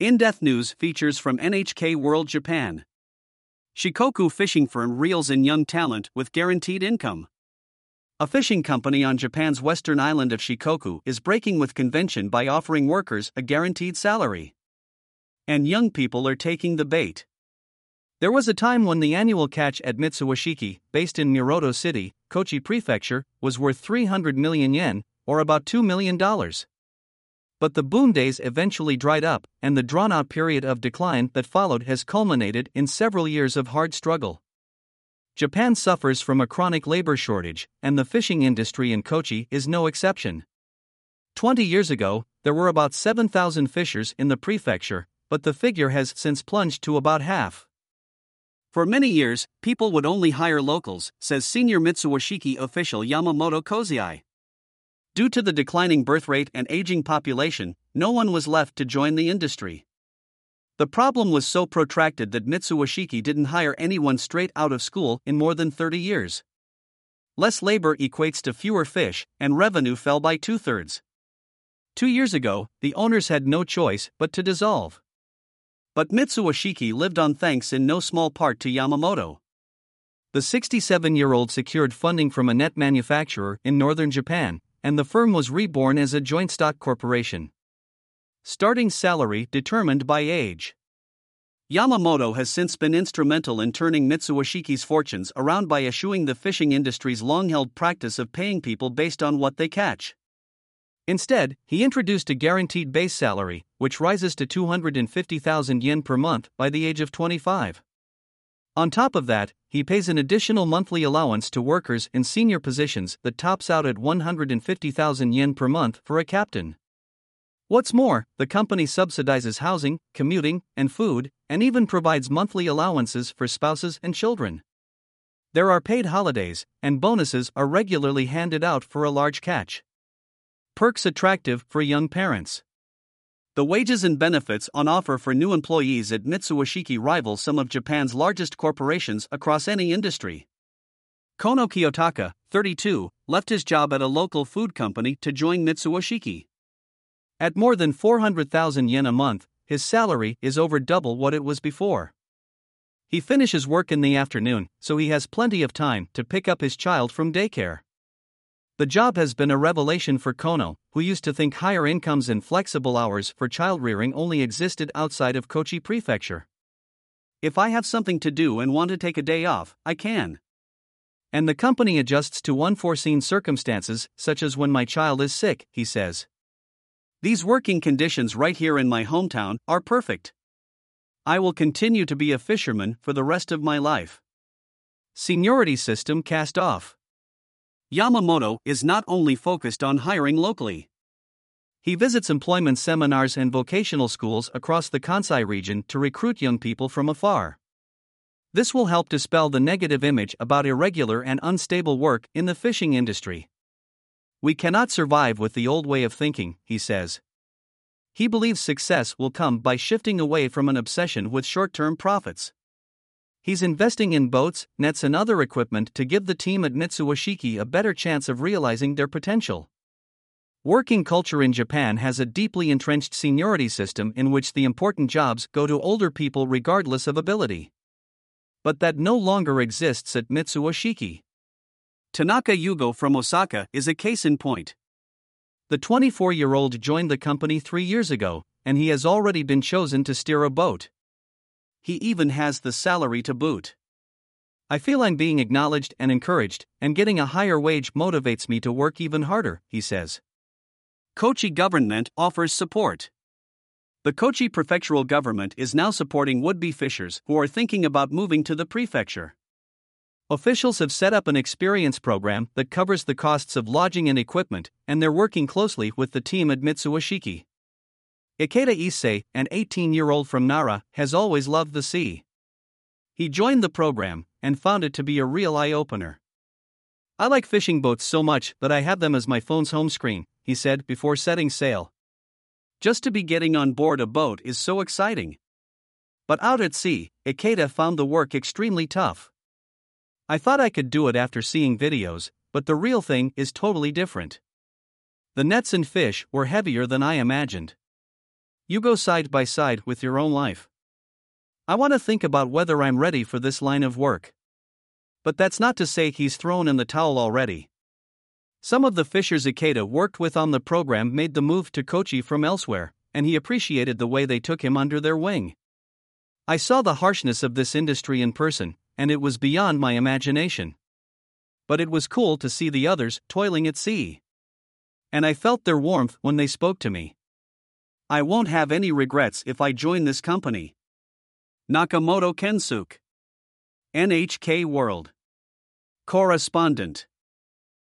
In Depth News features from NHK World Japan. Shikoku Fishing Firm reels in young talent with guaranteed income. A fishing company on Japan's western island of Shikoku is breaking with convention by offering workers a guaranteed salary. And young people are taking the bait. There was a time when the annual catch at Mitsuwashiki, based in Muroto City, Kochi Prefecture, was worth 300 million yen, or about $2 million. But the boom days eventually dried up, and the drawn out period of decline that followed has culminated in several years of hard struggle. Japan suffers from a chronic labor shortage, and the fishing industry in Kochi is no exception. Twenty years ago, there were about 7,000 fishers in the prefecture, but the figure has since plunged to about half. For many years, people would only hire locals, says senior Mitsuwashiki official Yamamoto Koziai. Due to the declining birth rate and aging population, no one was left to join the industry. The problem was so protracted that Mitsuwashiki didn't hire anyone straight out of school in more than 30 years. Less labor equates to fewer fish, and revenue fell by two thirds. Two years ago, the owners had no choice but to dissolve. But Mitsuwashiki lived on thanks in no small part to Yamamoto. The 67 year old secured funding from a net manufacturer in northern Japan, and the firm was reborn as a joint stock corporation. Starting salary determined by age. Yamamoto has since been instrumental in turning Mitsuwashiki's fortunes around by eschewing the fishing industry's long held practice of paying people based on what they catch. Instead, he introduced a guaranteed base salary, which rises to 250,000 yen per month by the age of 25. On top of that, he pays an additional monthly allowance to workers in senior positions that tops out at 150,000 yen per month for a captain. What's more, the company subsidizes housing, commuting, and food, and even provides monthly allowances for spouses and children. There are paid holidays, and bonuses are regularly handed out for a large catch. Perks attractive for young parents. The wages and benefits on offer for new employees at Mitsuwashiki rival some of Japan's largest corporations across any industry. Kono Kiyotaka, 32, left his job at a local food company to join Mitsuwashiki. At more than 400,000 yen a month, his salary is over double what it was before. He finishes work in the afternoon, so he has plenty of time to pick up his child from daycare. The job has been a revelation for Kono, who used to think higher incomes and flexible hours for child rearing only existed outside of Kochi Prefecture. If I have something to do and want to take a day off, I can. And the company adjusts to unforeseen circumstances, such as when my child is sick, he says. These working conditions right here in my hometown are perfect. I will continue to be a fisherman for the rest of my life. Seniority system cast off. Yamamoto is not only focused on hiring locally. He visits employment seminars and vocational schools across the Kansai region to recruit young people from afar. This will help dispel the negative image about irregular and unstable work in the fishing industry. We cannot survive with the old way of thinking, he says. He believes success will come by shifting away from an obsession with short term profits. He's investing in boats, nets, and other equipment to give the team at Mitsuwashiki a better chance of realizing their potential. Working culture in Japan has a deeply entrenched seniority system in which the important jobs go to older people regardless of ability. But that no longer exists at Mitsuwashiki. Tanaka Yugo from Osaka is a case in point. The 24 year old joined the company three years ago, and he has already been chosen to steer a boat. He even has the salary to boot. I feel I'm being acknowledged and encouraged, and getting a higher wage motivates me to work even harder, he says. Kochi government offers support. The Kochi prefectural government is now supporting would be fishers who are thinking about moving to the prefecture. Officials have set up an experience program that covers the costs of lodging and equipment, and they're working closely with the team at Mitsuwashiki. Ikeda Issei, an 18 year old from Nara, has always loved the sea. He joined the program and found it to be a real eye opener. I like fishing boats so much that I have them as my phone's home screen, he said before setting sail. Just to be getting on board a boat is so exciting. But out at sea, Ikeda found the work extremely tough. I thought I could do it after seeing videos, but the real thing is totally different. The nets and fish were heavier than I imagined. You go side by side with your own life. I want to think about whether I'm ready for this line of work. But that's not to say he's thrown in the towel already. Some of the fishers Ikeda worked with on the program made the move to Kochi from elsewhere, and he appreciated the way they took him under their wing. I saw the harshness of this industry in person, and it was beyond my imagination. But it was cool to see the others toiling at sea. And I felt their warmth when they spoke to me. I won't have any regrets if I join this company. Nakamoto Kensuke. NHK World. Correspondent.